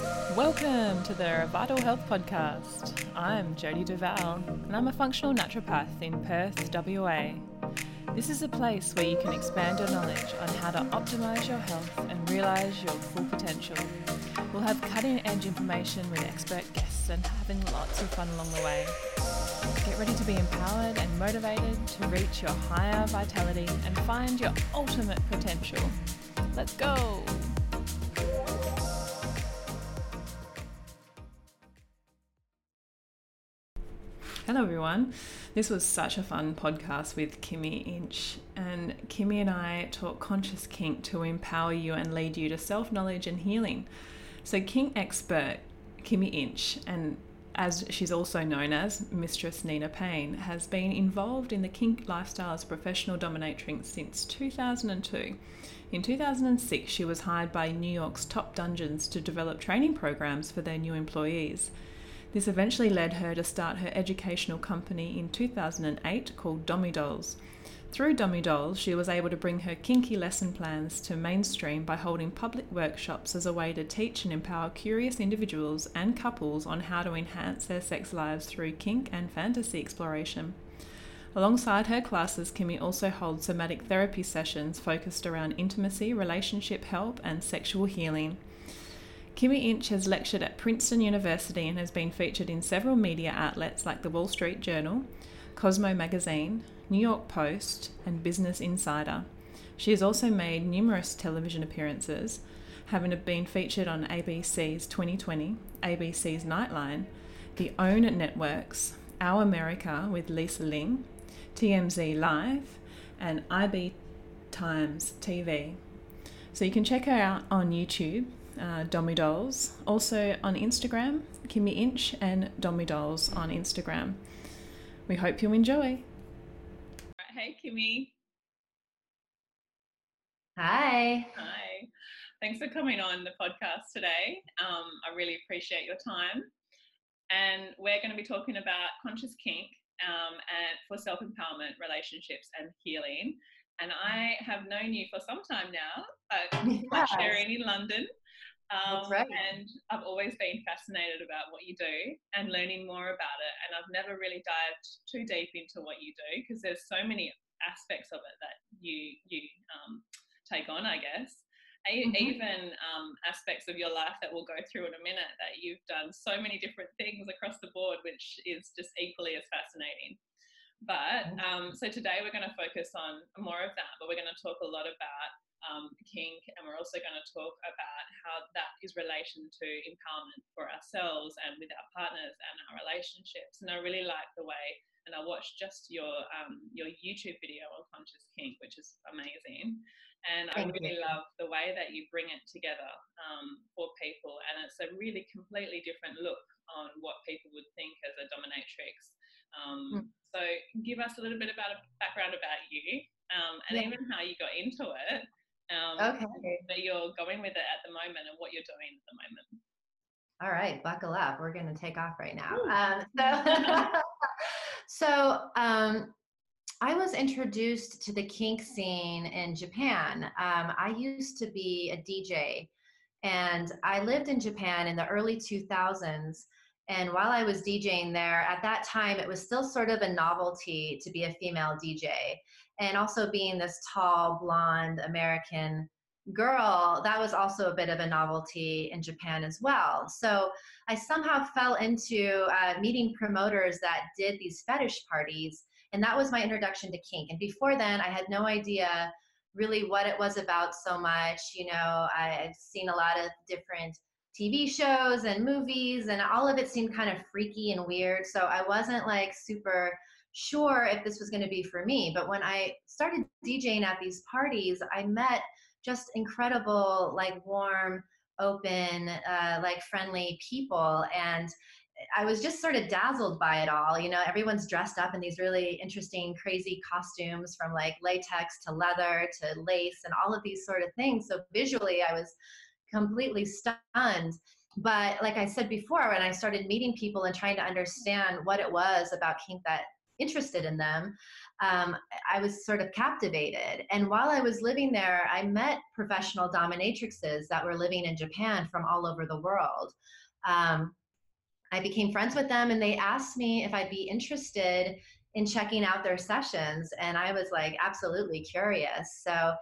Welcome to the Vital Health Podcast. I'm Jody Duval, and I'm a functional naturopath in Perth, WA. This is a place where you can expand your knowledge on how to optimize your health and realize your full potential. We'll have cutting edge information with expert guests and having lots of fun along the way. Get ready to be empowered and motivated to reach your higher vitality and find your ultimate potential. Let's go! Hello, everyone. This was such a fun podcast with Kimi Inch. And Kimi and I talk conscious kink to empower you and lead you to self knowledge and healing. So, kink expert Kimi Inch, and as she's also known as Mistress Nina Payne, has been involved in the kink lifestyle as a professional dominatrix since 2002. In 2006, she was hired by New York's top dungeons to develop training programs for their new employees. This eventually led her to start her educational company in 2008 called Domi Dollz. Through Domi Dollz, she was able to bring her kinky lesson plans to mainstream by holding public workshops as a way to teach and empower curious individuals and couples on how to enhance their sex lives through kink and fantasy exploration. Alongside her classes, Kimi also holds somatic therapy sessions focused around intimacy, relationship help, and sexual healing. Kimi Inch has lectured at Princeton University and has been featured in several media outlets like the Wall Street Journal, Cosmo Magazine, New York Post, and Business Insider. She has also made numerous television appearances, having been featured on ABC's 2020, ABC's Nightline, the OWN Networks, Our America with Lisa Ling, TMZ Live, and IB Times TV. So you can check her out on YouTube uh, Domi Dollz. Also on Instagram, Kimi Inch and Domi Dollz on Instagram. We hope you enjoy. Hey, Kimi. Hi. Hi. Thanks for coming on the podcast today. Um, I really appreciate your time. And we're going to be talking about conscious kink um, and for self empowerment, relationships, and healing. And I have known you for some time now, uh, yes. sharing in London. Um, right. And I've always been fascinated about what you do and learning more about it. And I've never really dived too deep into what you do because there's so many aspects of it that you you um, take on, I guess. Mm-hmm. Even um, aspects of your life that we'll go through in a minute that you've done so many different things across the board, which is just equally as fascinating. But um, so today we're going to focus on more of that, but we're going to talk a lot about um, kink, and we're also going to talk about how that is relation to empowerment for ourselves and with our partners and our relationships. And I really like the way, and I watched just your um, your YouTube video on conscious kink, which is amazing. And Thank I really you. love the way that you bring it together um, for people, and it's a really completely different look on what people would think as a dominatrix. Um, mm. So, give us a little bit about a background about you, um, and yeah. even how you got into it, um, okay. Where you're going with it at the moment and what you're doing at the moment. All right, buckle up. We're going to take off right now. Um, so, so um, I was introduced to the kink scene in Japan. Um, I used to be a DJ, and I lived in Japan in the early 2000s. And while I was DJing there, at that time, it was still sort of a novelty to be a female DJ and also being this tall blonde american girl that was also a bit of a novelty in japan as well. So i somehow fell into uh, meeting promoters that did these fetish parties and that was my introduction to kink. And before then i had no idea really what it was about so much you know i've seen a lot of different tv shows and movies and all of it seemed kind of freaky and weird. So i wasn't like super sure if this was going to be for me. But when I started DJing at these parties, I met just incredible, like warm, open, uh, like friendly people. And I was just sort of dazzled by it all. You know, everyone's dressed up in these really interesting, crazy costumes from like latex to leather to lace and all of these sort of things. So visually, I was completely stunned. But like I said before, when I started meeting people and trying to understand what it was about kink that interested in them, um, I was sort of captivated. And while I was living there, I met professional dominatrixes that were living in Japan from all over the world. Um, I became friends with them and they asked me if I'd be interested in checking out their sessions. And I was like, absolutely curious. So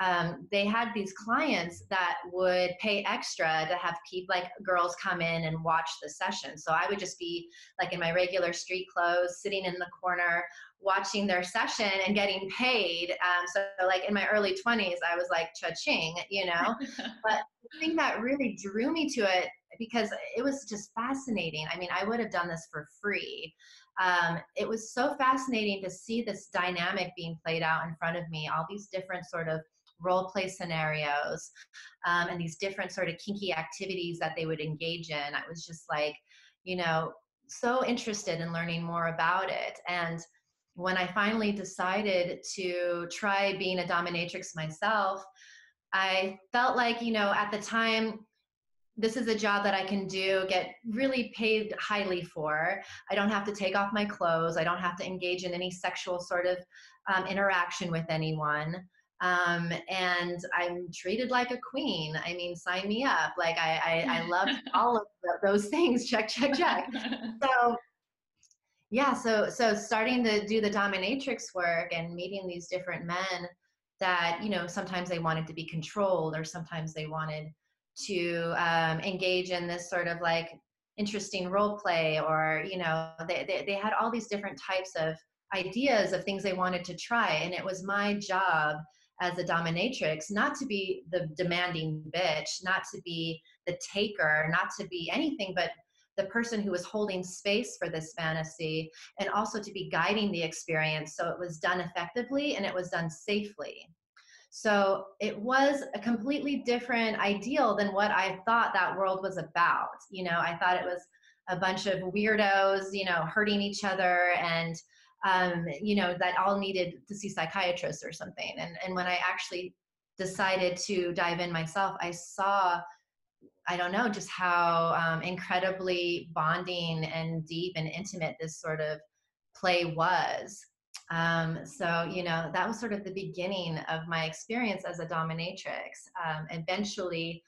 um, they had these clients that would pay extra to have people like girls come in and watch the session. So I would just be like in my regular street clothes, sitting in the corner, watching their session and getting paid. Um, so like in my early 20s, I was like cha-ching, you know. but the thing that really drew me to it because it was just fascinating. I mean, I would have done this for free. Um, it was so fascinating to see this dynamic being played out in front of me, all these different sort of role play scenarios um, and these different sort of kinky activities that they would engage in. I was just like, you know, so interested in learning more about it. And when I finally decided to try being a dominatrix myself, I felt like, you know, at the time, this is a job that I can do, get really paid highly for. I don't have to take off my clothes. I don't have to engage in any sexual sort of um, interaction with anyone um, and I'm treated like a queen. I mean, sign me up. Like I, I, I love all of those things. Check, check, check. so yeah, so so starting to do the dominatrix work and meeting these different men that you know sometimes they wanted to be controlled or sometimes they wanted to um, engage in this sort of like interesting role play or you know they, they, they had all these different types of ideas of things they wanted to try and it was my job as a dominatrix not to be the demanding bitch not to be the taker not to be anything but the person who was holding space for this fantasy and also to be guiding the experience so it was done effectively and it was done safely. So it was a completely different ideal than what i thought that world was about. You know i thought it was a bunch of weirdos you know hurting each other and um, you know, that all needed to see psychiatrists or something. And, and when I actually decided to dive in myself, I saw, I don't know, just how um, incredibly bonding and deep and intimate this sort of play was. Um, so, you know, that was sort of the beginning of my experience as a dominatrix. Um, eventually,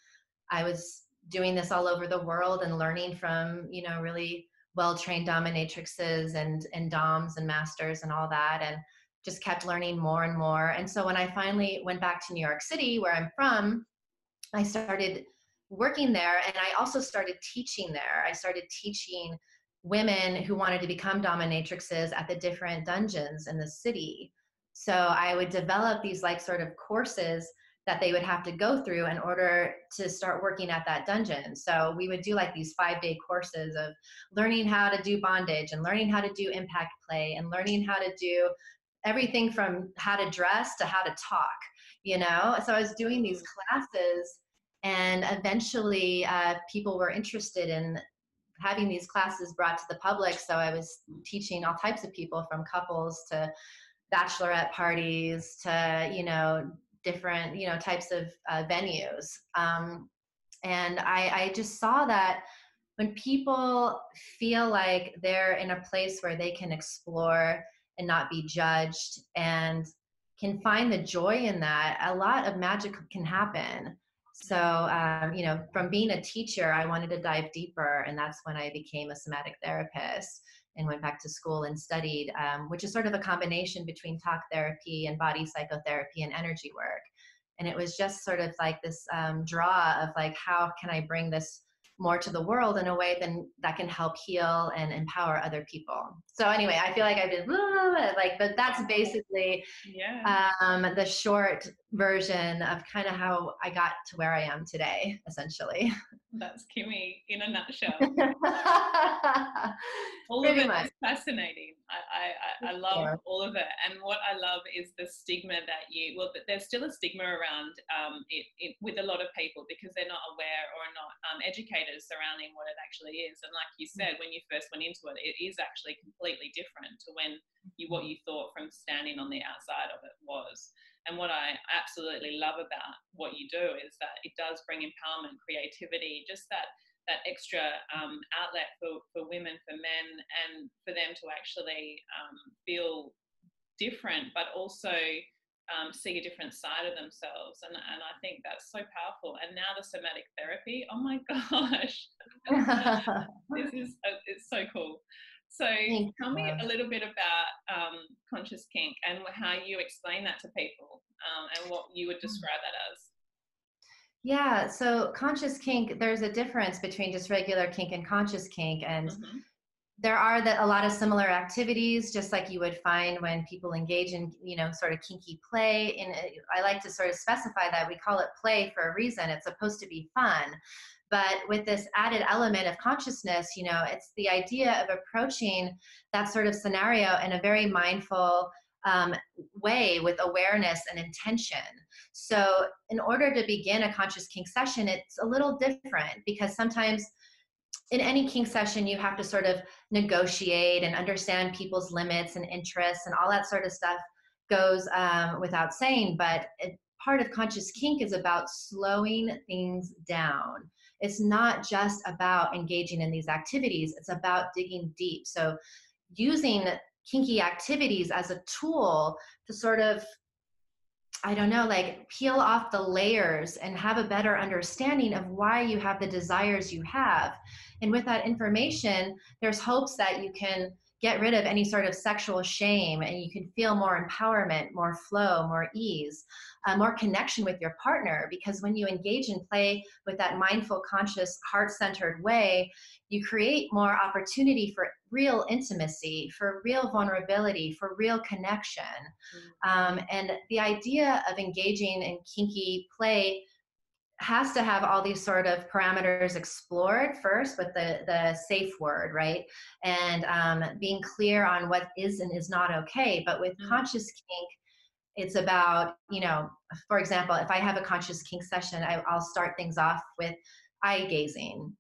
I was doing this all over the world and learning from, you know, really well-trained dominatrixes and and doms and masters and all that and just kept learning more and more. And so when i finally went back to new york city where i'm from i started working there and i also started teaching there. I started teaching women who wanted to become dominatrixes at the different dungeons in the city. So i would develop these like sort of courses that they would have to go through in order to start working at that dungeon. So we would do like these five day courses of learning how to do bondage and learning how to do impact play and learning how to do everything from how to dress to how to talk, you know? So I was doing these classes and eventually uh, people were interested in having these classes brought to the public. So I was teaching all types of people from couples to bachelorette parties to, you know, different you know types of uh, venues. Um, and I, I just saw that when people feel like they're in a place where they can explore and not be judged and can find the joy in that a lot of magic can happen. So um, you know from being a teacher i wanted to dive deeper and that's when i became a somatic therapist and went back to school and studied, um, which is sort of a combination between talk therapy and body psychotherapy and energy work. And it was just sort of like this um, draw of like, how can I bring this more to the world in a way then that can help heal and empower other people. So anyway, I feel like I've been like, but that's basically yeah. um, the short version of kind of how I got to where I am today, essentially. That's Kimi in a nutshell. all Pretty of it much. is fascinating. I, I, I love yeah. all of it. And what I love is the stigma that you, well, there's still a stigma around um, it, it, with a lot of people because they're not aware or not um, educated surrounding what it actually is. And like you said, when you first went into it, it is actually completely different to when you, what you thought from standing on the outside of it was. And what I absolutely love about what you do is that it does bring empowerment, creativity, just that that extra um, outlet for, for women, for men, and for them to actually um, feel different, but also um, see a different side of themselves. And, and I think that's so powerful. And now the somatic therapy, oh my gosh, this is uh, it's so cool. So Thank tell me a little bit about um, conscious kink and how you explain that to people um, and what you would mm. describe that as. Yeah, so conscious kink, there's a difference between just regular kink and conscious kink. And mm-hmm there are that a lot of similar activities just like you would find when people engage in you know sort of kinky play and i like to sort of specify that we call it play for a reason it's supposed to be fun but with this added element of consciousness you know it's the idea of approaching that sort of scenario in a very mindful um, way with awareness and intention. So, in order to begin a conscious kink session, it's a little different because sometimes in any kink session you have to sort of negotiate and understand people's limits and interests and all that sort of stuff goes um, without saying but it, part of conscious kink is about slowing things down it's not just about engaging in these activities it's about digging deep so using kinky activities as a tool to sort of I don't know, like peel off the layers and have a better understanding of why you have the desires you have. And with that information, there's hopes that you can get rid of any sort of sexual shame and you can feel more empowerment, more flow, more ease, uh, more connection with your partner. Because when you engage and play with that mindful, conscious, heart centered way, you create more opportunity for real intimacy, for real vulnerability, for real connection. Mm-hmm. Um, and the idea of engaging in kinky play has to have all these sort of parameters explored first with the the safe word right? And um, being clear on what is and is not okay. But with mm. conscious kink it's about you know for example if i have a conscious kink session I, i'll start things off with eye gazing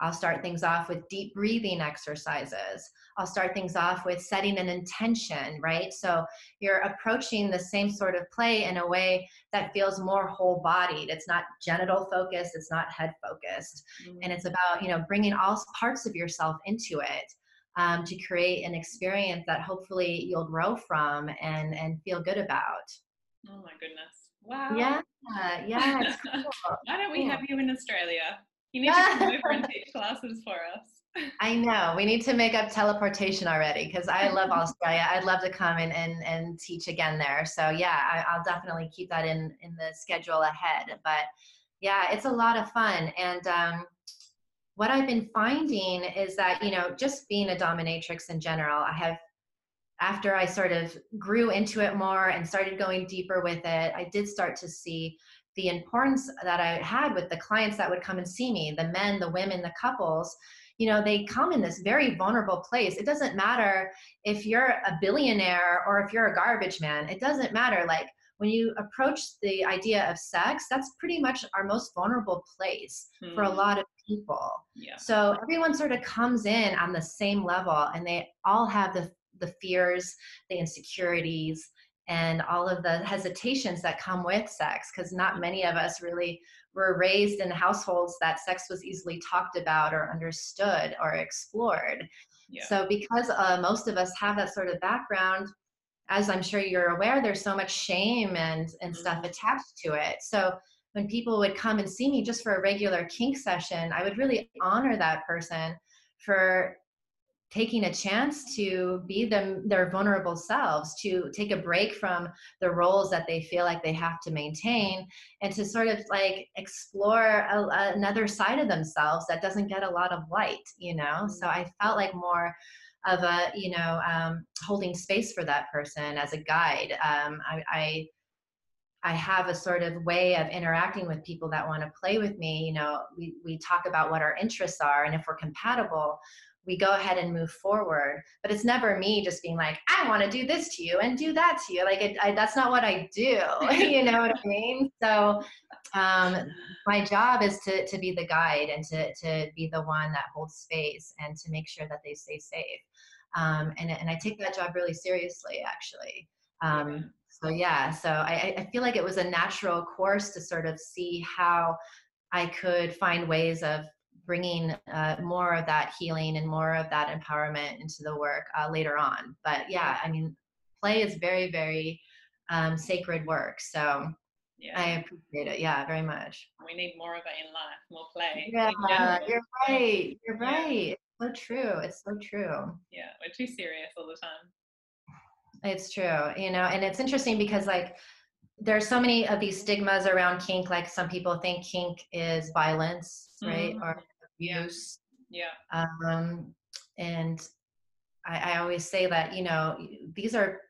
I'll start things off with deep breathing exercises. I'll start things off with setting an intention, right? So you're approaching the same sort of play in a way that feels more whole bodied. It's not genital focused, it's not head focused. Mm-hmm. And it's about, you know, bringing all parts of yourself into it. Um, to create an experience that hopefully you'll grow from and and feel good about. Oh my goodness! Wow. Yeah, yeah. Cool. Why don't we have you in Australia? You need to come over and teach classes for us. I know. We need to make up teleportation already because I love Australia. I'd love to come and, and, and teach again there. So yeah, I, will definitely keep that in, in the schedule ahead. But yeah, it's a lot of fun. And um, what I've been finding is that, you know, just being a dominatrix in general, I have after I sort of grew into it more and started going deeper with it, I did start to see the importance that I had with the clients that would come and see me, the men, the women, the couples, you know, they come in this very vulnerable place. It doesn't matter if you're a billionaire or if you're a garbage man. It doesn't matter. Like when you approach the idea of sex, that's pretty much our most vulnerable place mm. for a hmm. lot of people. Yeah. So everyone sort of comes in on the same level and they all have the the fears, the insecurities, and all of the hesitations that come with sex because not many of us really were raised in households that sex was easily talked about or understood or explored yeah. so because uh, most of us have that sort of background as i'm sure you're aware there's so much shame and and mm-hmm. stuff attached to it so when people would come and see me just for a regular kink session i would really honor that person for taking a chance to be them their vulnerable selves to take a break from the roles that they feel like they have to maintain and to sort of like explore a, another side of themselves that doesn't get a lot of light you know so mm-hmm. i felt like more of a you know um, holding space for that person as a guide um, I, I I have a sort of way of interacting with people that want to play with me. You know, we, we talk about what our interests are, and if we're compatible, we go ahead and move forward. But it's never me just being like i want to do this to you and do that to you. Like it, I, that's not what i do you know what i mean? So um, my job is to, to be the guide and to, to be the one that holds space and to make sure that they stay safe. Um, and, and i take that job really seriously actually. Um, so yeah so I, I feel like it was a natural course to sort of see how i could find ways of bringing uh, more of that healing and more of that empowerment into the work uh, later on. But yeah, I mean, play is very, very um, sacred work. So yeah. I appreciate it. Yeah, very much. We need more of it in life, more play. Yeah, you're right. You're right. It's so true. It's so true. Yeah, we're too serious all the time. It's true, you know, and it's interesting because like there's so many of these stigmas around kink. Like some people think kink is violence, right, mm-hmm. or abuse. Yeah. Um, and I, I always say that you know these are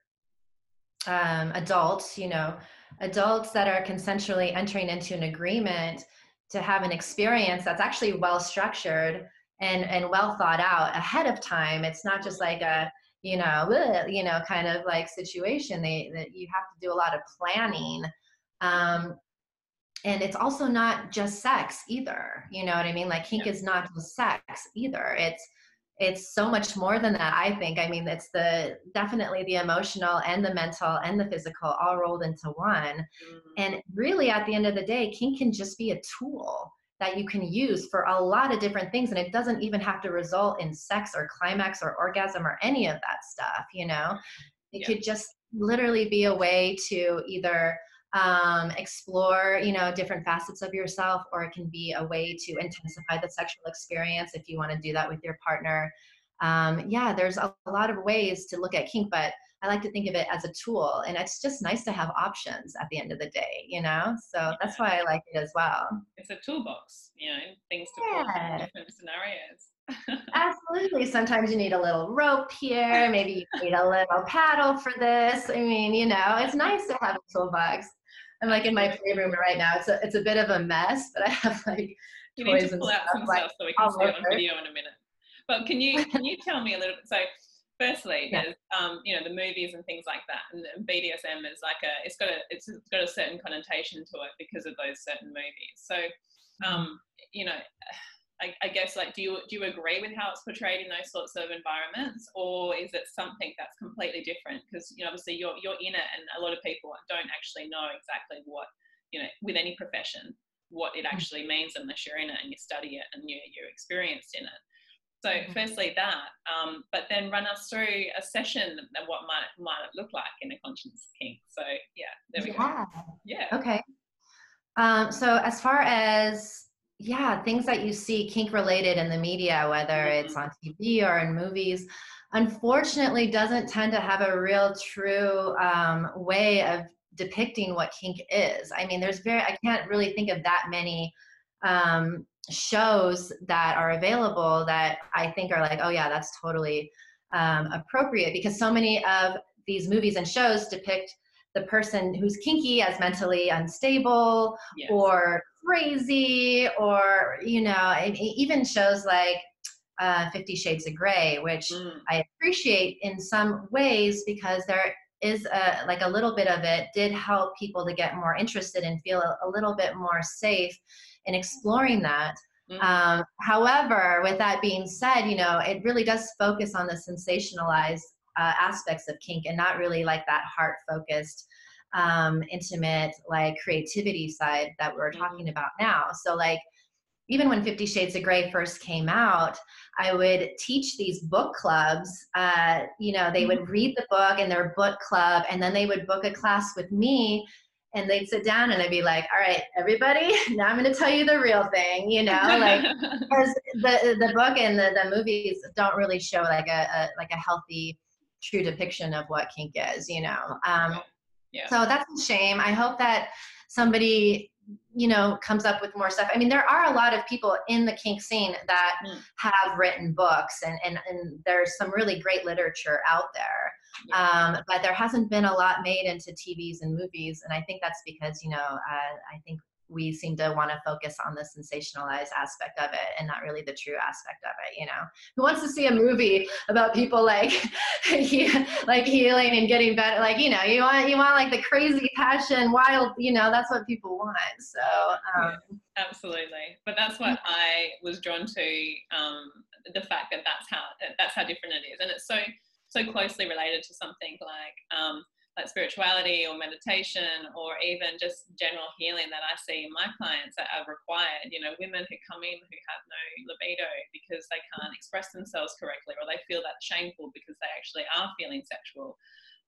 um, adults, you know, adults that are consensually entering into an agreement to have an experience that's actually well structured and and well thought out ahead of time. It's not just like a you know, you know, kind of like situation. They that you have to do a lot of planning. Um, and it's also not just sex either. You know what I mean? Like kink yeah. is not just sex either. It's it's so much more than that i think i mean it's the definitely the emotional and the mental and the physical all rolled into one mm-hmm. and really at the end of the day kink can just be a tool that you can use for a lot of different things and it doesn't even have to result in sex or climax or orgasm or any of that stuff you know it yeah. could just literally be a way to either um, explore you know different facets of yourself or it can be a way to intensify the sexual experience if you want to do that with your partner um, yeah there's a, a lot of ways to look at kink but I like to think of it as a tool, and it's just nice to have options at the end of the day, you know. So yeah. that's why I like it as well. It's a toolbox, you know, things to yeah. in different scenarios. Absolutely. Sometimes you need a little rope here. Maybe you need a little paddle for this. I mean, you know, it's nice to have a toolbox. I'm like in my playroom right now. It's a it's a bit of a mess, but I have like you need to pull out some like, stuff so we can see it on video in a minute. But can you can you tell me a little bit? So firstly yeah. there's um, you know the movies and things like that and, bdsm is like a it's got a it's got a certain connotation to it because of those certain movies so mm-hmm. um, you know I, I, guess like do you do you agree with how it's portrayed in those sorts of environments or is it something that's completely different because you know obviously you're you're in it and a lot of people don't actually know exactly what you know with any profession what it mm. actually means unless you're in it and you study it and you, you're experienced in it so mm-hmm. firstly that, um, but then run us through a session and what might might it look like in a conscious kink. So yeah, there we yeah. go. Yeah. Okay. Um, so as far as yeah, things that you see kink related in the media, whether mm-hmm. it's on TV or in movies, unfortunately doesn't tend to have a real true um, way of depicting what kink is. I mean, there's very I can't really think of that many um, shows that are available that I think are like, oh yeah, that's totally um, appropriate because so many of these movies and shows depict the person who's kinky as mentally unstable yes. or crazy or you know it even shows like uh, 50 shades of gray which mm. i appreciate in some ways because there is a, like a little bit of it did help people to get more interested and feel a, little bit more safe in exploring that. Mm-hmm. Um, however, with that being said, you know, it really does focus on the sensationalized uh, aspects of kink and not really like that heart focused, um, intimate, like creativity side that we're mm-hmm. talking about now. So, like, even when Fifty Shades of Grey first came out, I would teach these book clubs. Uh, you know, they would mm-hmm. read the book in their book club, and then they would book a class with me and they'd sit down and I'd be like, all right, everybody, now I'm going to tell you the real thing, you know, like, because the, the book and the, the movies don't really show like a, a, like a healthy, true depiction of what kink is, you know? Um, yeah. So that's a shame. I hope that somebody you know comes up with more stuff i mean there are a lot of people in the kink scene that mm. have written books and, and and there's some really great literature out there yeah. um, but there hasn't been a lot made into tvs and movies and i think that's because you know uh, i think we seem to want to focus on the sensationalized aspect of it and not really the true aspect of it you know? Who wants to see a movie about people like he, like healing and getting better like you know you want you want like the crazy passion wild you know that's what people want so um, yeah, absolutely. But that's what i was drawn to um, the fact that that's how that's how different it is and it's so so closely related to something like um, like spirituality or meditation or even just general healing that I see in my clients that are required. You know, women who come in who have no libido because they can't express themselves correctly or they feel that shameful because they actually are feeling sexual.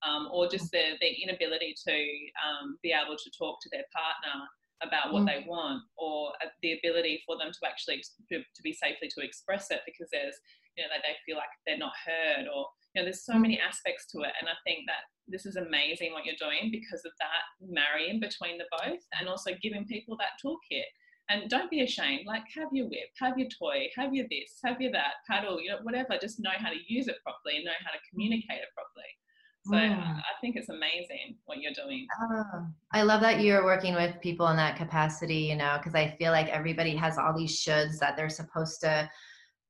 Um, or just their, their inability to um, be able to talk to their partner about what mm. they want or uh, the ability for them to actually to, to be safely to express it because there's you know they, they feel like they're not heard or you know there's so many aspects to it and i think that this is amazing what you're doing because of that marrying between the both and also giving people that toolkit and don't be ashamed like have your whip have your toy have your this have your that paddle you know whatever just know how to use it properly and know how to communicate it properly so mm. I think it's amazing what you're doing. Oh, I love that you're working with people in that capacity, you know, because I feel like everybody has all these shoulds that they're supposed to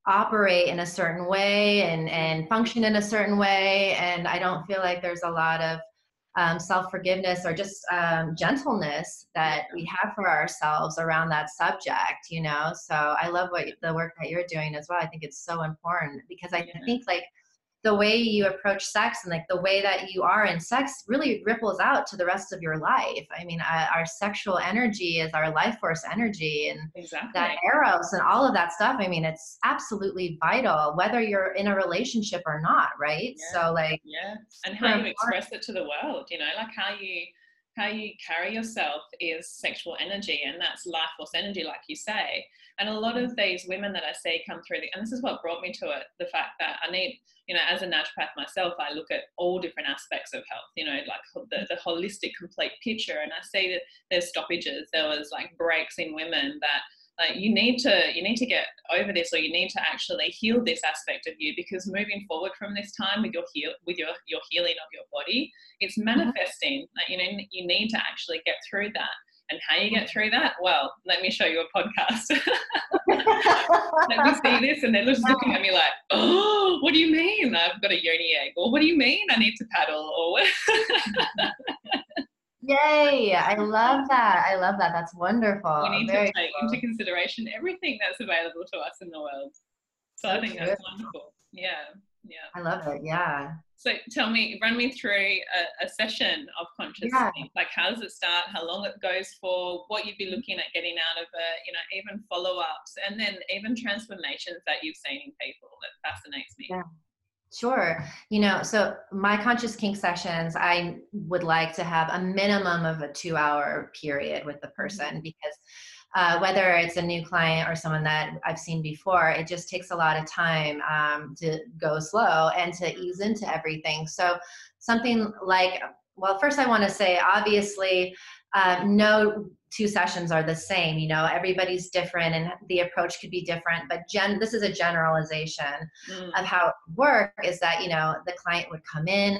operate in a certain way and and function in a certain way and i don't feel like there's a lot of um, self-forgiveness or just um, gentleness that we have for ourselves around that subject you know? So i love what the work that you're doing as well. I think it's so important because i think like the way you approach sex and like the way that you are in sex really ripples out to the rest of your life. I mean, uh, our sexual energy is our life force energy, and exactly. that eros and all of that stuff. I mean, it's absolutely vital whether you're in a relationship or not, right? Yeah. So, like, yeah, and how you express it to the world, you know, like how you how you carry yourself is sexual energy and that's life force energy like you say. And a lot of these women that i see come through the, and this is what brought me to it the fact that i need you know as a naturopath myself i look at all different aspects of health you know like the, the holistic complete picture. And i see that there's stoppages. There was like breaks in women that like you need to you need to get over this or you need to actually heal this aspect of you because moving forward from this time with your heal with your your healing of your body it's mm-hmm. manifesting. Like you know you need to actually get through that. And how you get through that? Well let me show you a podcast. Let me see this and they're just looking at me like oh what do you mean? I've got a yoni egg or what do you mean i need to paddle? or what Yay! I love that. I love that. That's wonderful. We need Very to take cool. into consideration everything that's available to us in the world. So I think that's wonderful. Yeah, yeah. I love it. Yeah. So tell me, run me through a, a session of conscious yeah. Like, how does it start? How long it goes for? What you'd be mm-hmm. looking at getting out of it? You know, even follow ups, and then even transformations that you've seen in people. That fascinates me. Yeah. Sure. You know, so my conscious kink sessions, I would like to have a minimum of a two hour period with the mm-hmm. person because uh, whether it's a new client or someone that I've seen before, it just takes a lot of time um, to go slow and to ease into everything. So, something like, well, first I want to say, obviously, uh, no two sessions are the same you know everybody's different and the approach could be different but gen this is a generalization mm. of how it work is that you know the client would come in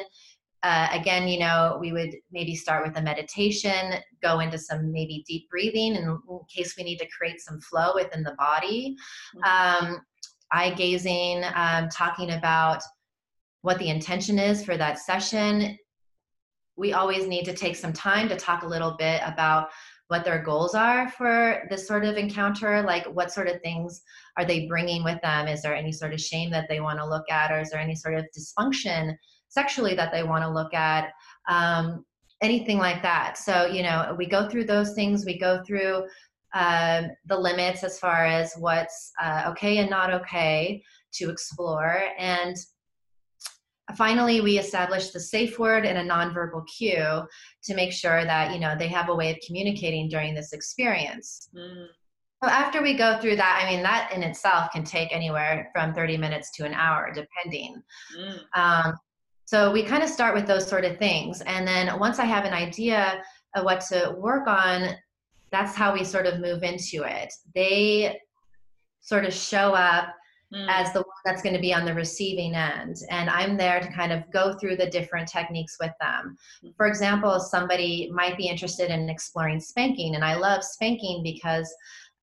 uh, again you know we would maybe start with a meditation go into some maybe deep breathing in, in case we need to create some flow within the body mm. um, eye gazing um, talking about what the intention is for that session we always need to take some time to talk a little bit about what their goals are for this sort of encounter like what sort of things are they bringing with them? Is there any sort of shame that they want to look at or is there any sort of dysfunction sexually that they want to look at? Um, anything like that. So you know we go through those things we go through uh, the limits as far as what's uh, okay and not okay to explore and finally we established the safe word and a nonverbal cue to make sure that you know they have a way of communicating during this experience mm. so after we go through that i mean that in itself can take anywhere from 30 minutes to an hour depending mm. um, so we kind of start with those sort of things and then once i have an idea of what to work on that's how we sort of move into it they sort of show up mm. as the one that's going to be on the receiving end. And I'm there to kind of go through the different techniques with them. Mm. For example, somebody might be interested in exploring spanking, and I love spanking because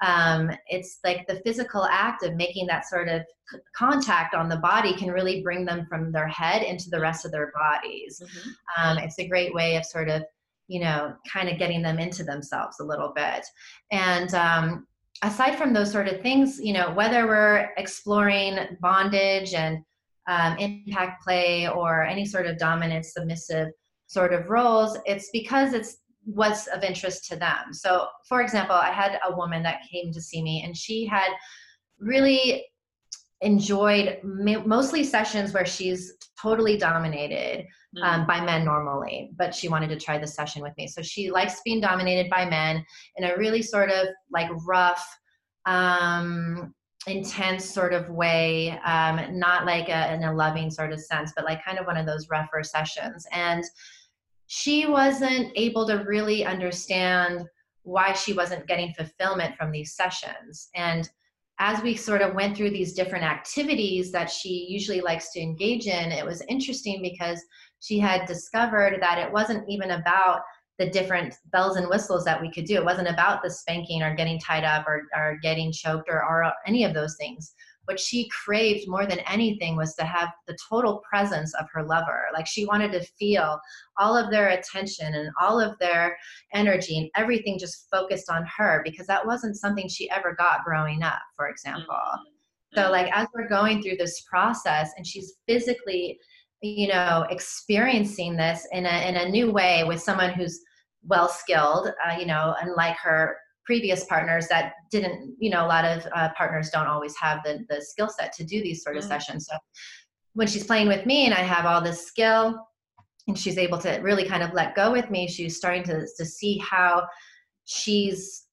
um, it's like the physical act of making that sort of c- contact on the body can really bring them from their head into the rest of their bodies. Mm-hmm. Um, it's a great way of sort of you know kind of getting them into themselves a little bit and um, aside from those sort of things, you know, whether we're exploring bondage and um, impact play or any sort of dominant submissive sort of roles, it's because it's what's of interest to them. So, for example, I had a woman that came to see me and she had really enjoyed mostly sessions where she's totally dominated mm. um, by men normally, but she wanted to try the session with me. So she likes being dominated by men in a really sort of like rough, um, intense sort of way, um, not like a, in a loving sort of sense, but like kind of one of those rougher sessions. And she wasn't able to really understand why she wasn't getting fulfillment from these sessions. And as we sort of went through these different activities that she usually likes to engage in, it was interesting because she had discovered that it wasn't even about the different bells and whistles that we could do. It wasn't about the spanking or getting tied up or, or getting choked or, or any of those things what she craved more than anything was to have the total presence of her lover. Like she wanted to feel all of their attention and all of their energy and everything just focused on her because that wasn't something she ever got growing up, for example. Mm-hmm. So, like, as we're going through this process and she's physically, you know, experiencing this in a, in a new way with someone who's well skilled, uh, you know, unlike her previous partners that didn't you know a lot of uh, partners don't always have the the skill set to do these sort of mm-hmm. sessions so when she's playing with me and i have all this skill and she's able to really kind of let go with me she's starting to to see how she's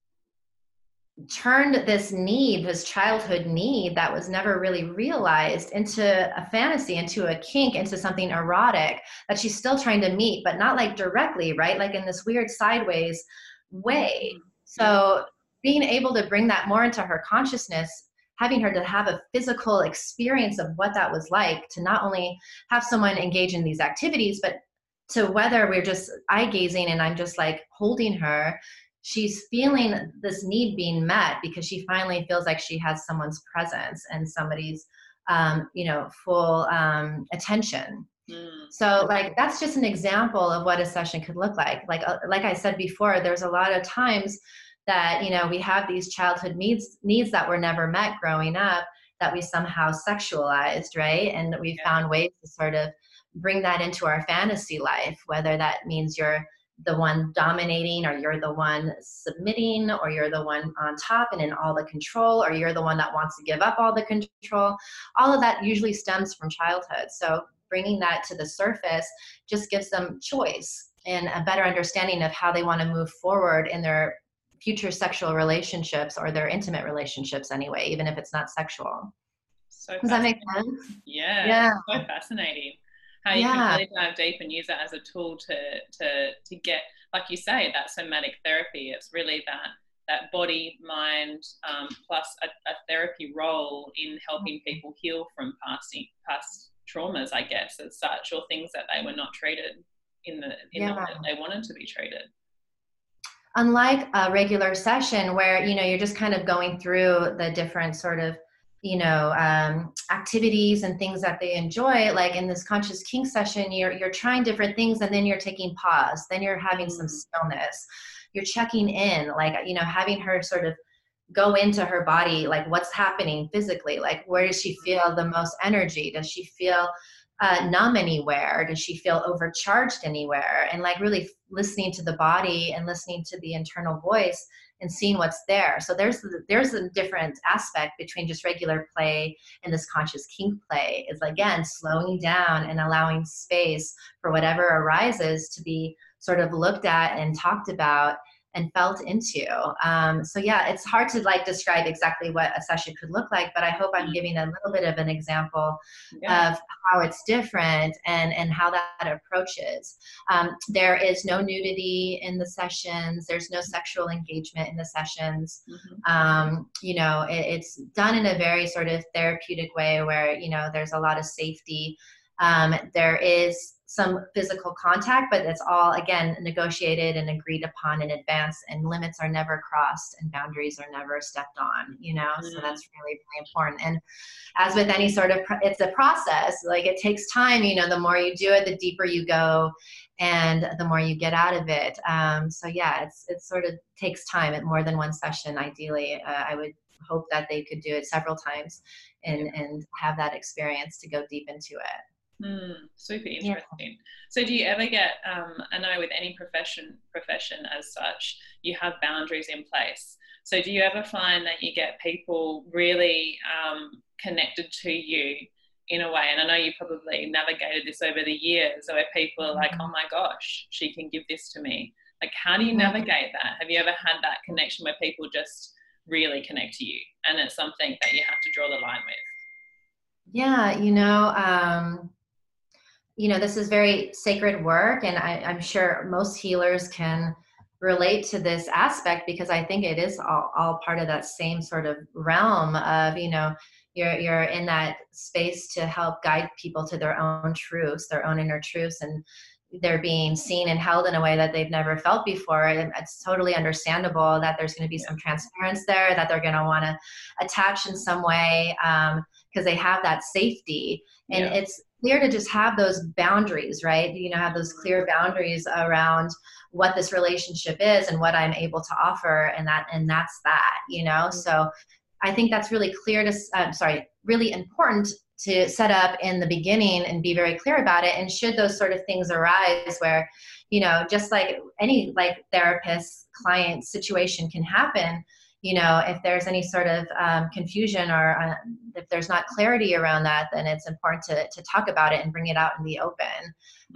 turned this need this childhood need that was never really realized into a fantasy into a kink into something erotic that she's still trying to meet but not like directly right like in this weird sideways way mm-hmm. So being able to bring that more into her consciousness, having her to have a physical experience of what that was like, to not only have someone engage in these activities, but to whether we're just eye gazing and I'm just like holding her, she's feeling this need being met because she finally feels like she has someone's presence and somebody's, um, you know, full um, attention. Mm. So like that's just an example of what a session could look like. Like uh, like I said before, there's a lot of times that you know we have these childhood needs needs that were never met growing up that we somehow sexualized, right? And we yeah. found ways to sort of bring that into our fantasy life, whether that means you're the one dominating or you're the one submitting or you're the one on top and in all the control or you're the one that wants to give up all the control all of that usually stems from childhood so bringing that to the surface just gives them choice and a better understanding of how they want to move forward in their future sexual relationships or their intimate relationships anyway, even if it's not sexual. So Does that make sense? Yeah. Yeah. So fascinating. How you yeah. can really dive deep and use that as a tool to to to get, like you say, that somatic therapy. It's really that that body, mind, um, plus a, a, therapy role in helping mm-hmm. people heal from past past traumas, I guess, as such, or things that they were not treated in the in yeah. the way they wanted to be treated. Unlike a regular session where you know you're just kind of going through the different sort of you know um, activities and things that they enjoy like in this conscious kink session you're you're trying different things and then you're taking pause then you're having some mm-hmm. stillness you're checking in like you know having her sort of go into her body like what's happening physically? Like where does she feel the most energy? Does she feel uh, numb anywhere? Does she feel overcharged anywhere? And like really listening to the body and listening to the internal voice and seeing what's there. So there's there's a different aspect between just regular play and this conscious kink play. Is again slowing down and allowing space for whatever arises to be sort of looked at and talked about and felt into. Um, so yeah, it's hard to like describe exactly what a session could look like, but I hope I'm mm-hmm. giving a little bit of an example yeah. of how it's different and and how that approaches. Um, there is no nudity in the sessions. There's no sexual engagement in the sessions. Mm-hmm. Um, you know, it, it's done in a very sort of therapeutic way where you know there's a lot of safety. Um, there is some physical contact, but it's all again negotiated and agreed upon in advance, and limits are never crossed and boundaries are never stepped on. You know, mm-hmm. so that's really really important. And as with any sort of, it's a process. Like it takes time. You know, the more you do it, the deeper you go, and the more you get out of it. Um, so yeah, it's it sort of takes time. At more than one session, ideally, uh, I would hope that they could do it several times and and have that experience to go deep into it Mm, super interesting. Yeah. So, do you ever get? Um, I know with any profession, profession as such, you have boundaries in place. So, do you ever find that you get people really um, connected to you in a way? And I know you probably navigated this over the years, where people are like, mm-hmm. "Oh my gosh, she can give this to me." Like, how do you navigate that? Have you ever had that connection where people just really connect to you, and it's something that you have to draw the line with? Yeah, you know, um, you know, this is very sacred work, and I, I'm sure most healers can relate to this aspect because I think it is all, all part of that same sort of realm of, you know, you're you're in that space to help guide people to their own truths, their own inner truths, and they're being seen and held in a way that they've never felt before. And it's totally understandable that there's going to be some transference there, that they're going to want to attach in some way because um, they have that safety. And yeah. it's clear to just have those boundaries, right? You know, have those clear boundaries around what this relationship is and what I'm able to offer, and that and that's that, you know. Mm-hmm. So I think that's really clear to, I'm sorry, really important to set up in the beginning and be very clear about it. And should those sort of things arise where, you know, just like any like therapist client situation can happen, you know, if there's any sort of um, confusion or uh, if there's not clarity around that, then it's important to, to talk about it and bring it out in the open.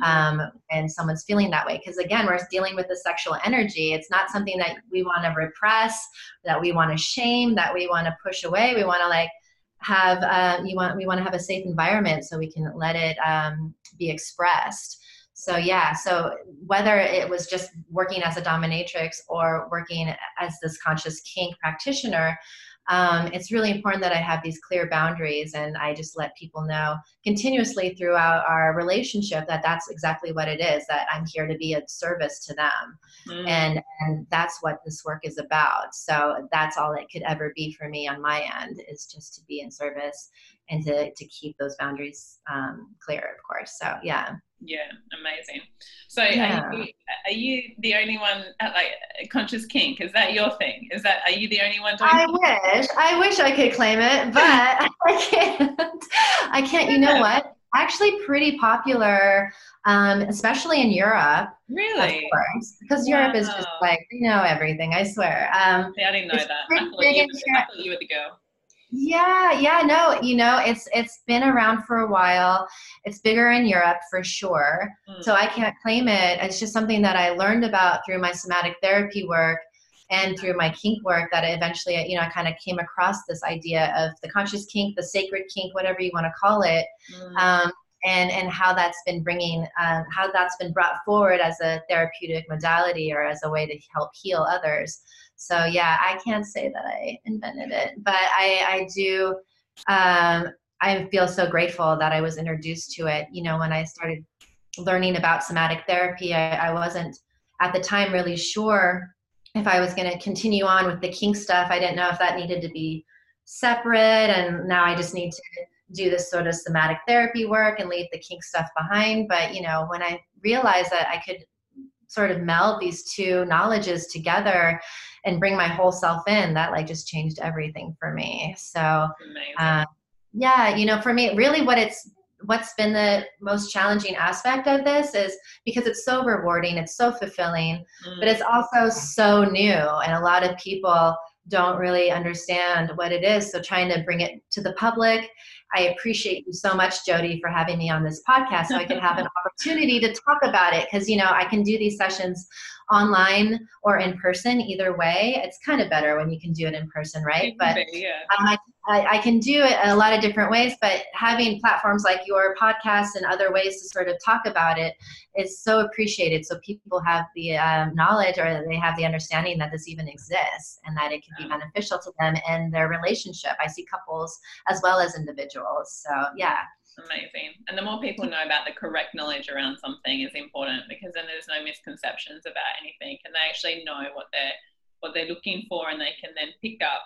Mm-hmm. Um, and someone's feeling that way. Because again, we're dealing with the sexual energy. It's not something that we want to repress, that we want to shame, that we want to push away. We want to like have, uh, you want, we want to have a safe environment so we can let it um, be expressed so yeah so whether it was just working as a dominatrix or working as this conscious kink practitioner um, it's really important that I have these clear boundaries and I just let people know continuously throughout our relationship that that's exactly what it is that I'm here to be of service to them. Mm. And, and that's what this work is about. So that's all it could ever be for me on my end is just to be in service and to, to keep those boundaries um, clear, of course. So yeah. Yeah, amazing. So yeah. are, you, are you the only one at like conscious kink? Is that your thing? Is that are you the only one doing I wish. I wish I could claim it, but I can't. I can't. You know what? Actually pretty popular, um, especially in Europe. Really? Of course. Because wow. Europe is just like, you know everything, I swear. Um, See, I didn't know that. I thought, you, I thought you were the girl. Yeah, yeah, no, you know, it's it's been around for a while. It's bigger in Europe for sure. Mm. So I can't claim it. It's just something that I learned about through my somatic therapy work and through my kink work that eventually, you know, I kind of came across this idea of the conscious kink, the sacred kink, whatever you want to call it. Mm. Um, and, and how that's been bringing, um, how that's been brought forward as a therapeutic modality or as a way to help heal others. So yeah, I can't say that I invented it, but I, I do. Um, I feel so grateful that I was introduced to it. You know, when I started learning about somatic therapy, I, I wasn't at the time really sure if I was going to continue on with the kink stuff. I didn't know if that needed to be separate, and now I just need to do this sort of somatic therapy work and leave the kink stuff behind. But you know, when I realized that I could sort of meld these two knowledges together and bring my whole self in that like just changed everything for me so uh, yeah you know for me really what it's what's been the most challenging aspect of this is because it's so rewarding it's so fulfilling mm. but it's also so new and a lot of people don't really understand what it is so trying to bring it to the public I appreciate you so much, Jody, for having me on this podcast so I can have an opportunity to talk about it. Because, you know, I can do these sessions online or in person, either way. It's kind of better when you can do it in person, right? But yeah. um, I, I, can do it a lot of different ways, but having platforms like your podcast and other ways to sort of talk about it is so appreciated. So people have the um, knowledge or they have the understanding that this even exists and that it can be beneficial to them in their relationship. I see couples as well as individuals. So, yeah. Amazing. And the more people know about the correct knowledge around something is important because then there's no misconceptions about anything and they actually know what they're what they're looking for and they can then pick up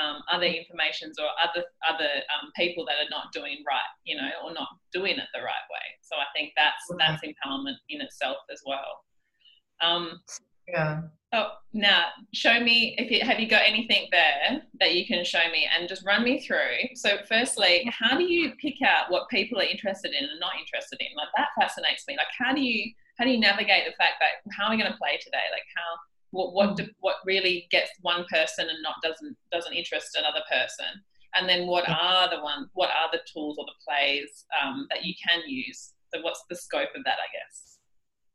um, other informations or other other um, people that are not doing right, you know, or not doing it the right way. So I think that's that's empowerment in itself as well. Um, Yeah. Oh, now show me if you have you got anything there that you can show me and just run me through. So, firstly, how do you pick out what people are interested in and not interested in? Like that fascinates me. Like, how do you how do you navigate the fact that how are we going to play today? Like, how what what do, what really gets one person and not doesn't doesn't interest another person? And then what are the one what are the tools or the plays um, that you can use? So, what's the scope of that? I guess.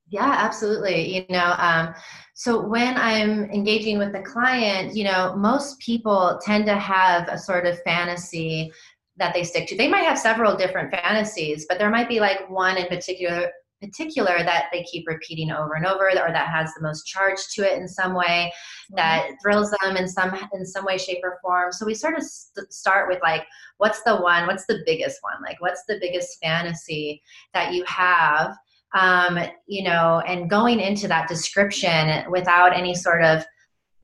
Yeah, absolutely. You know, um, so when I'm engaging with the client, you know, most people tend to have a sort of fantasy that they stick to. They might have several different fantasies, but there might be like one in particular particular that they keep repeating over and over or that has the most charge to it in some way mm-hmm. that thrills them in some in some way shape or form. So we sort of st- start with like what's the one what's the biggest one? Like what's the biggest fantasy that you have? Um, you know, and going into that description without any sort of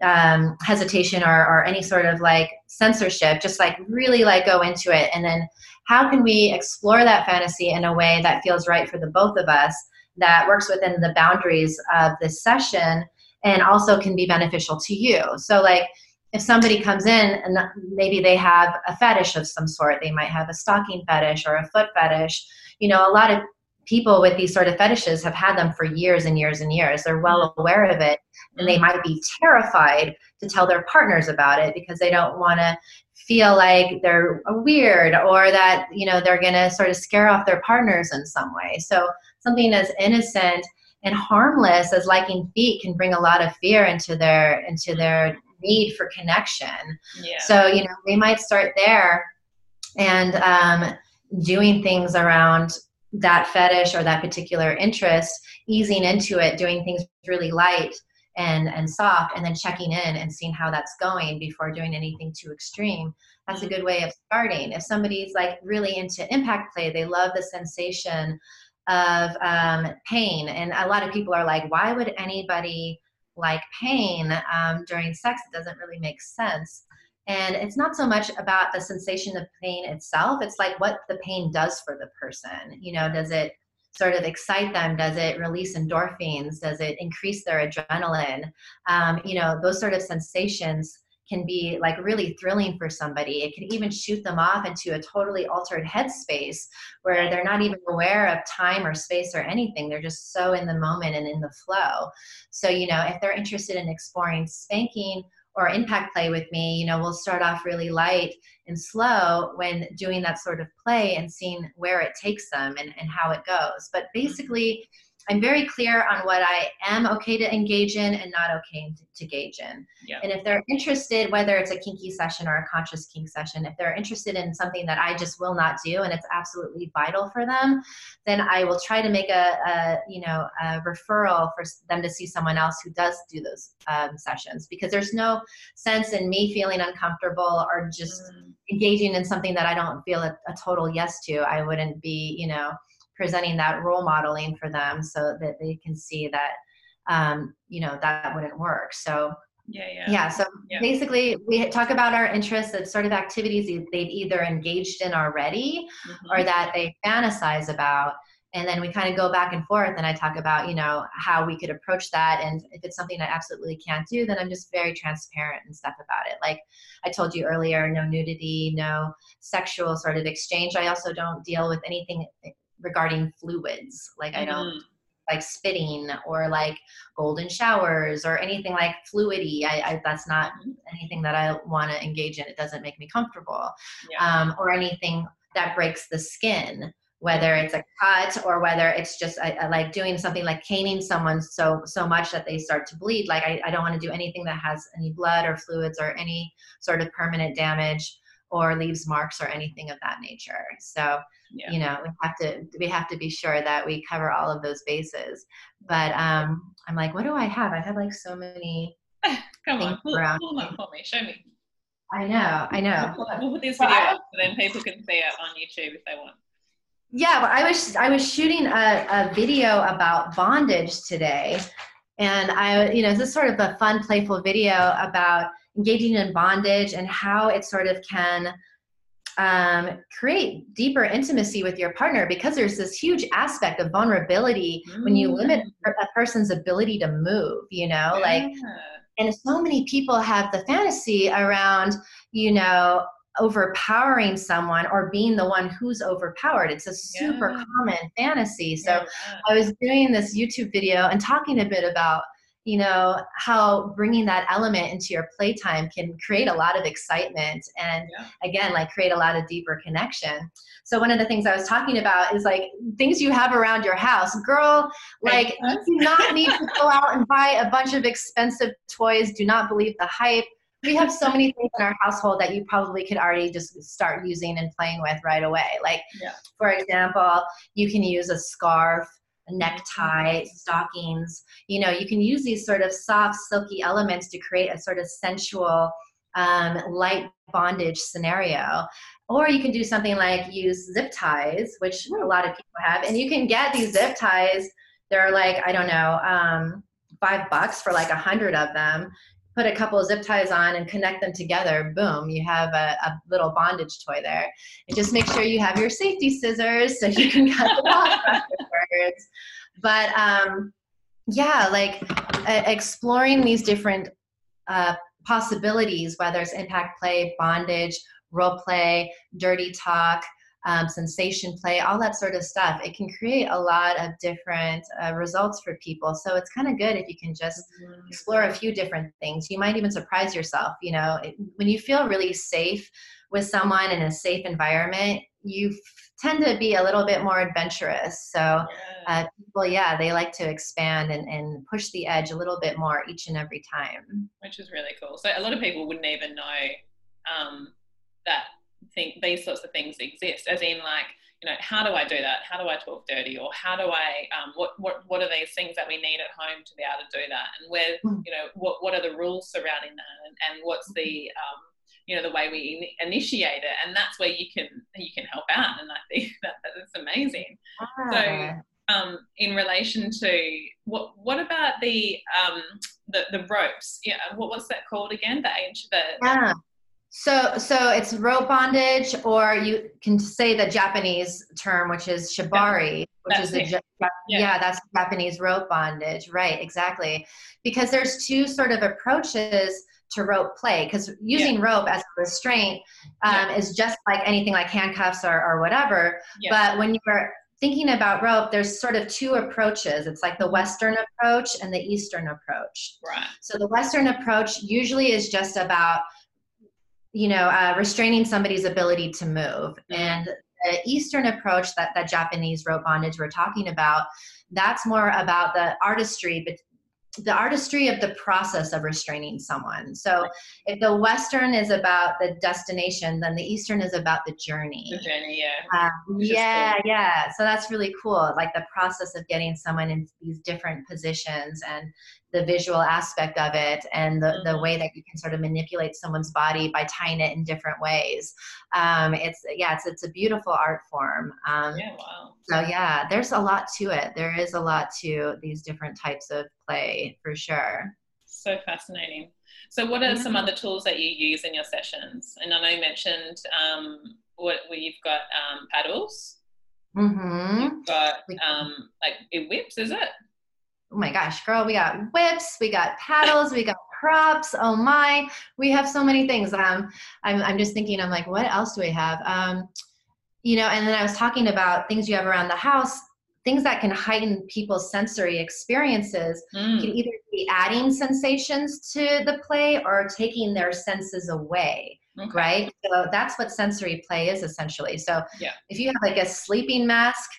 um, hesitation or, or any sort of like censorship, just like really like go into it. And then how can we explore that fantasy in a way that feels right for the both of us, that works within the boundaries of this session and also can be beneficial to you? So, like, if somebody comes in and maybe they have a fetish of some sort, they might have a stocking fetish or a foot fetish. You know, a lot of people with these sort of fetishes have had them for years and years and years. They're well mm-hmm. aware of it, and they mm-hmm. might be terrified to tell their partners about it because they don't want to feel like they're weird or that you know they're going to sort of scare off their partners in some way. So something as innocent and harmless as liking feet can bring a lot of fear into their into their need for connection. Yeah. So you know they might start there and um, doing things around that fetish or that particular interest, easing into it, doing things really light and and soft, and then checking in and seeing how that's going before doing anything too extreme. That's a good way of starting. If somebody's like really into impact play, they love the sensation of um, pain, and a lot of people are like, why would anybody like pain um, during sex? It doesn't really make sense. And it's not so much about the sensation of pain itself, it's like what the pain does for the person. You know, does it sort of excite them? Does it release endorphins? Does it increase their adrenaline? Um, you know, those sort of sensations can be like really thrilling for somebody. It can even shoot them off into a totally altered headspace where they're not even aware of time or space or anything. They're just so in the moment and in the flow. So, you know, if they're interested in exploring spanking or impact play with me, you know, we'll start off really light and slow when doing that sort of play and seeing where it takes them and, and how it goes. But mm-hmm. basically, I'm very clear on what I am okay to engage in and not okay to, engage in. Yeah. And if they're interested, whether it's a kinky session or a conscious kink session, if they're interested in something that I just will not do and it's absolutely vital for them, then I will try to make a, a you know a referral for them to see someone else who does do those um, sessions because there's no sense in me feeling uncomfortable or just mm. engaging in something that I don't feel a, a total yes to. I wouldn't be you know presenting that role modeling for them so that they can see that um, you know that wouldn't work. So yeah yeah. yeah so yeah. basically we talk about our interests as sort of activities they've either engaged in already mm-hmm. or that they fantasize about. And then we kind of go back and forth and i talk about you know how we could approach that. And if it's something i absolutely can't do then i'm just very transparent and stuff about it. Like i told you earlier no nudity no sexual sort of exchange. I also don't deal with anything regarding fluids. Like I don't mm-hmm. like spitting or like golden showers or anything like fluidy. I, I that's not mm-hmm. anything that I want to engage in. It doesn't make me comfortable. Yeah. Um, or anything that breaks the skin whether it's a cut or whether it's just I, I, like doing something like caning someone so so much that they start to bleed like I, I don't want to do anything that has any blood or fluids or any sort of permanent damage or leaves marks or anything of that nature. So yeah. you know we have to we have to be sure that we cover all of those bases. But um i'm like what do i have? I have like so many come on pull, pull them for me show me. I know i know. We'll put this video well, up so then people can see it on youtube if they want. Yeah well, i was i was shooting a, a video about bondage today. And i you know this is sort of a fun playful video about engaging in bondage and how it sort of can um, create deeper intimacy with your partner because there's this huge aspect of vulnerability mm. when you limit mm. a person's ability to move you know yeah. like and so many people have the fantasy around you know overpowering someone or being the one who's overpowered. It's a super yeah. common fantasy. So yeah. I was doing this YouTube video and talking a bit about you know how bringing that element into your playtime can create a lot of excitement and yeah. again like create a lot of deeper connection. So one of the things i was talking about is like things you have around your house. Girl like you do not need to go out and buy a bunch of expensive toys. Do not believe the hype. We have so many things in our household that you probably could already just start using and playing with right away. Like yeah. for example you can use a scarf necktie, stockings. You know, you can use these sort of soft, silky elements to create a sort of sensual, um, light bondage scenario. Or you can do something like use zip ties, which a lot of people have, and you can get these zip ties. They're like I don't know, um, five bucks for like a hundred of them put a couple of zip ties on and connect them together, boom, you have a, a, little bondage toy there. And just make sure you have your safety scissors so you can cut it off afterwards. But um, yeah, like uh, exploring these different uh, possibilities, whether it's impact play, bondage, role play, dirty talk, um, sensation play, all that sort of stuff. It can create a lot of different uh, results for people. So it's kind of good if you can just mm-hmm. explore a few different things. You might even surprise yourself. You know, it, when you feel really safe with someone in a safe environment, you f- tend to be a little bit more adventurous. So uh, people, yeah, they like to expand and, and push the edge a little bit more each and every time. Which is really cool. So a lot of people wouldn't even know um, that think these sorts of things exist as in like you know how do i do that? How do i talk dirty? Or how do i um, what, what what are these things that we need at home to be able to do that? And where hmm. you know what, what are the rules surrounding that? And, and what's the um, you know the way we in- initiate it? And that's where you can you can help out. And i think that that's amazing. Ah. so um, in relation to what what about the um, the, the ropes? Yeah what was that called again? The age the, yeah. So, so it's rope bondage, or you can say the Japanese term, which is shibari, which that's is a yeah. yeah, that's Japanese rope bondage, right? Exactly, because there's two sort of approaches to rope play. Because using yeah. rope as a restraint um, yeah. is just like anything like handcuffs or, or whatever. But when you're thinking about rope, there's sort of two approaches. It's like the. Western approach and the Eastern approach. Right. So the Western approach usually is just about you know, uh, restraining somebody's ability to move. Mm-hmm. And the Eastern approach that that Japanese rope bondage we're talking about, that's more about the artistry, but the artistry of the process of restraining someone. So if the Western is about the destination, then the Eastern is about the journey. The journey, yeah. Um, yeah, cool. yeah. So that's really cool. Like the process of getting someone in these different positions and the visual aspect of it and the, the mm-hmm. way that you can sort of manipulate someone's body by tying it in different ways. Um, it's yeah, it's it's a beautiful art form. Um, yeah, wow. So yeah, there's a lot to it. There is a lot to these different types of play for sure. So fascinating. So, what are some other tools that you use in your sessions? And I know you mentioned um, what where you've got um, paddles. Mm-hmm. You've got um, like it whips, is it? Oh my gosh, girl, we got whips, we got paddles, we got props. Oh my, we have so many things. Um, I'm, I'm just thinking, I'm like, what else do we have? Um, you know, and then I was talking about things you have around the house, things that can heighten people's sensory experiences mm. can either be adding sensations to the play or taking their senses away. Okay. Right. So that's what sensory play is essentially. So yeah. if you have like a sleeping mask,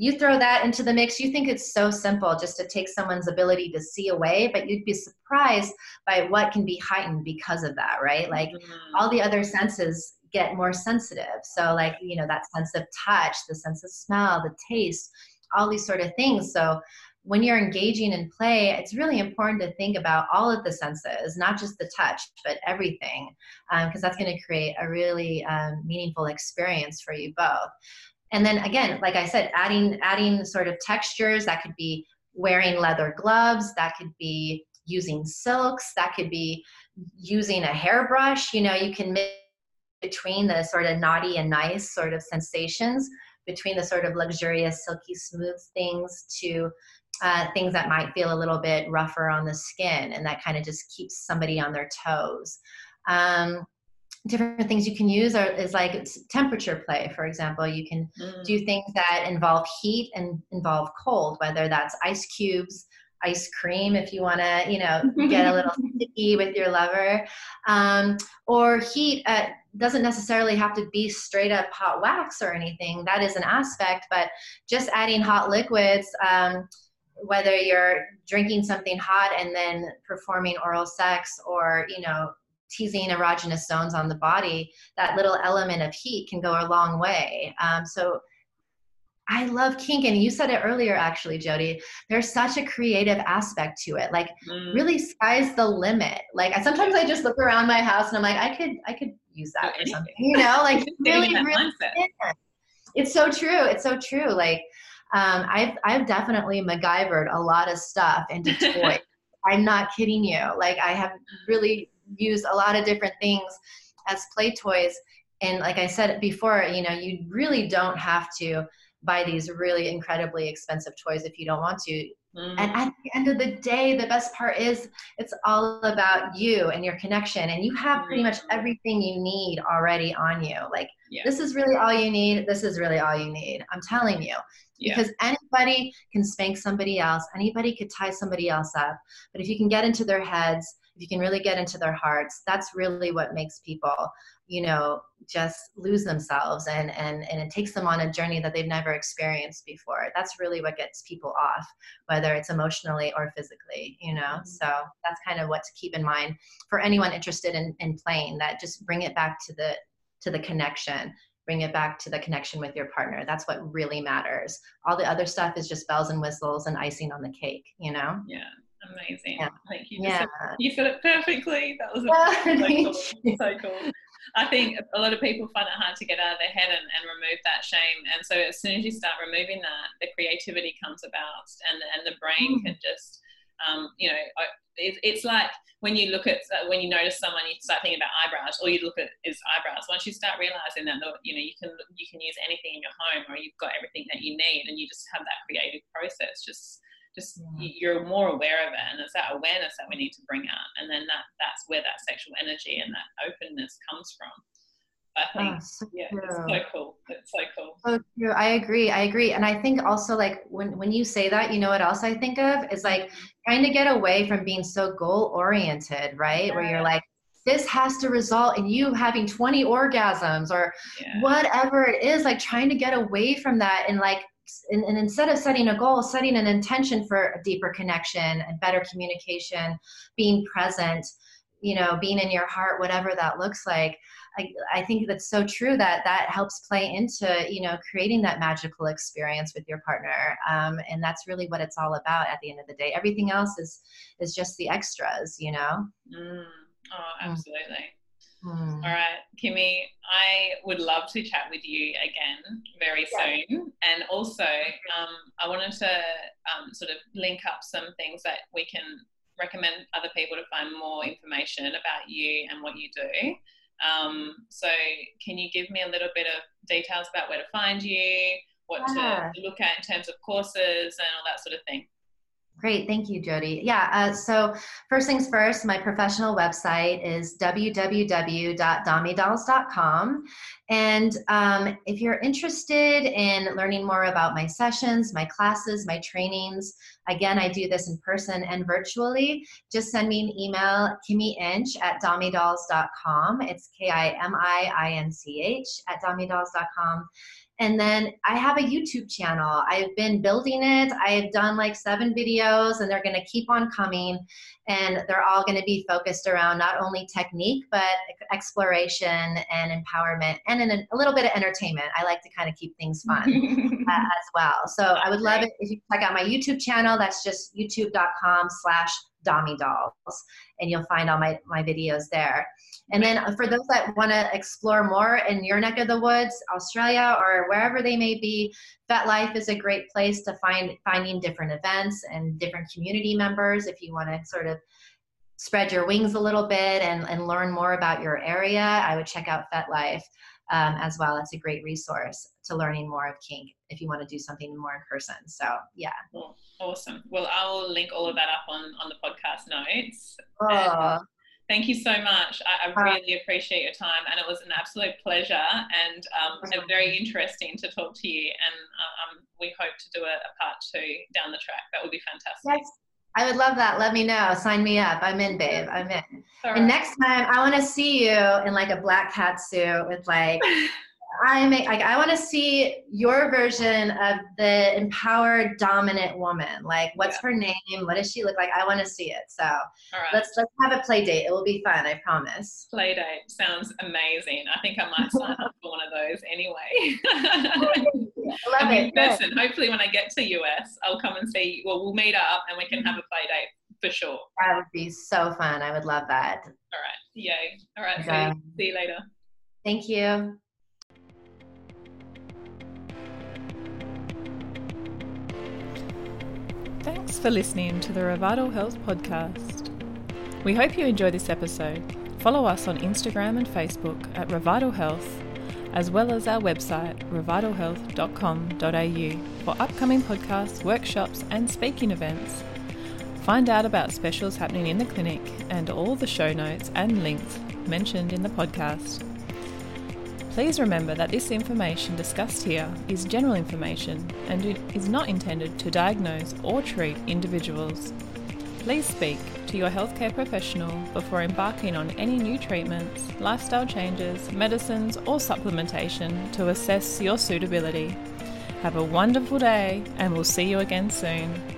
you throw that into the mix you think it's so simple just to take someone's ability to see away but you'd be surprised by what can be heightened because of that right? Like mm-hmm. all the other senses get more sensitive. So like you know that sense of touch the sense of smell the taste all these sort of things. So when you're engaging in play, it's really important to think about all of the senses, not just the touch, but everything, because um, that's going to create a really um, meaningful experience for you both and then again like i said adding adding sort of textures that could be wearing leather gloves that could be using silks that could be using a hairbrush you know you can mix between the sort of naughty and nice sort of sensations, between the sort of luxurious, silky smooth things to uh, things that might feel a little bit rougher on the skin, and that kind of just keeps somebody on their toes. Um, different things you can use are is like temperature play for example. You can mm. do things that involve heat and involve cold whether that's ice cubes ice cream if you want to you know get a little sticky with your lover. Um, or heat uh, doesn't necessarily have to be straight up hot wax or anything. That is an aspect but just adding hot liquids um, whether you're drinking something hot and then performing oral sex or you know teasing erogenous zones on the body, that little element of heat can go a long way. Um, so I love kink, and you said it earlier, actually, Jody. There's such a creative aspect to it. Like, mm. really, sky's the limit. Like, sometimes I just look around my house and I'm like, I could, I could use that for something. You know, like really, really. It's so true. It's so true. Like, um, I've, I've definitely MacGyvered a lot of stuff into toys. I'm not kidding you. Like, I have really use a lot of different things as play toys. And like i said before you know you really don't have to buy these really incredibly expensive toys if you don't want to. Mm. and at the end of the day the best part is it's all about you and your connection. And you have pretty much everything you need already on you. Like yeah. this is really all you need. This is really all you need. I'm telling you. Yeah. because anybody can spank somebody else. Anybody could tie somebody else up. But if you can get into their heads if you can really get into their hearts that's really what makes people you know just lose themselves and and and it takes them on a journey that they've never experienced before. That's really what gets people off whether it's emotionally or physically you know? Mm-hmm. so that's kind of what to keep in mind for anyone interested in, in playing that just bring it back to the to the connection bring it back to the connection with your partner. That's what really matters. All the other stuff is just bells and whistles and icing on the cake you know? Yeah Amazing. Yeah. Thank you. Yeah. You said it perfectly. That was a, so, cool. so cool. I think a lot of people find it hard to get out of their head and, and remove that shame. And so as soon as you start removing that, the creativity comes about and, and the brain mm. can just, um, you know, it, it's like when you look at, uh, when you notice someone, you start thinking about eyebrows, all you look at is eyebrows. Once you start realizing that, you know, you can, you can use anything in your home or you've got everything that you need and you just have that creative process just just yeah. you're more aware of it and it's that awareness that we need to bring out and then that that's where that sexual energy and that openness comes from I ah, think, oh, so yeah, true. it's so cool. It's so cool. So true. I agree. I agree. And I think also like when, when you say that, you know what else I think of is like mm-hmm. trying to get away from being so goal oriented, right? Yeah. Where you're like, this has to result in you having 20 orgasms or yeah. whatever it is, like trying to get away from that and like and, and, instead of setting a goal, setting an intention for a deeper connection and better communication, being present, you know, being in your heart, whatever that looks like. I, I think that's so true that that helps play into, you know, creating that magical experience with your partner. Um, and that's really what it's all about at the end of the day. Everything else is, is just the extras, you know? Mm. Oh, absolutely. Mm. All right, Kimi, I would love to chat with you again very yeah. soon. And also, um, I wanted to um, sort of link up some things that we can recommend other people to find more information about you and what you do. Um, so, can you give me a little bit of details about where to find you, what yeah. to look at in terms of courses, and all that sort of thing? Great, thank you, Jody. Yeah, uh, so first things first, my professional website is www.domidollz.com. And um, if you're interested in learning more about my sessions, my classes, my trainings, again, I do this in person and virtually, just send me an email, Kimi Inch at domidollz.com. It's K I M I I N C H at domidollz.com. And then I have a YouTube channel. I've been building it. I've done like seven videos, and they're going to keep on coming. And they're all going to be focused around not only technique, but exploration and empowerment and in a, little bit of entertainment. I like to kind of keep things fun uh, as well. So I would love it if you check out my YouTube channel. That's just youtube.com slash Domi Dollz, and you'll find all my, my videos there. And then for those that want to explore more in your neck of the woods, Australia or wherever they may be, FetLife is a great place to find finding different events and different community members if you want to sort of spread your wings a little bit and, and learn more about your area, I would check out FetLife um, as well. It's a great resource to learning more of kink if you want to do something more in person. So yeah. Cool. Awesome. Well, I'll link all of that up on, on the podcast notes. Oh. Thank you so much. I, I, really appreciate your time, and it was an absolute pleasure and um, very interesting to talk to you. And um, we hope to do a, a, part two down the track. That would be fantastic. Yes, I would love that. Let me know. Sign me up. I'm in, babe. I'm in. And next time, I want to see you in like a black cat suit with like I make like I want to see your version of the empowered dominant woman. Like what's yeah. her name? What does she look like? I want to see it. So let's let's have a play date. It will be fun, I promise. Play date sounds amazing. I think I might sign up for one of those anyway. I love it. person. Hopefully when I get to US, I'll come and see well we'll meet up and we can have a play date for sure. That would be so fun. I would love that. All right. Yay. All right. Okay. See, see you later. Thank you. Thanks for listening to the Revital Health Podcast. We hope you enjoy this episode. Follow us on Instagram and Facebook at Revital Health, as well as our website, revitalhealth.com.au, for upcoming podcasts, workshops, and speaking events. Find out about specials happening in the clinic and all the show notes and links mentioned in the podcast. Please remember that this information discussed here is general information and is not intended to diagnose or treat individuals. Please speak to your healthcare professional before embarking on any new treatments, lifestyle changes, medicines, or supplementation to assess your suitability. Have a wonderful day, and we'll see you again soon.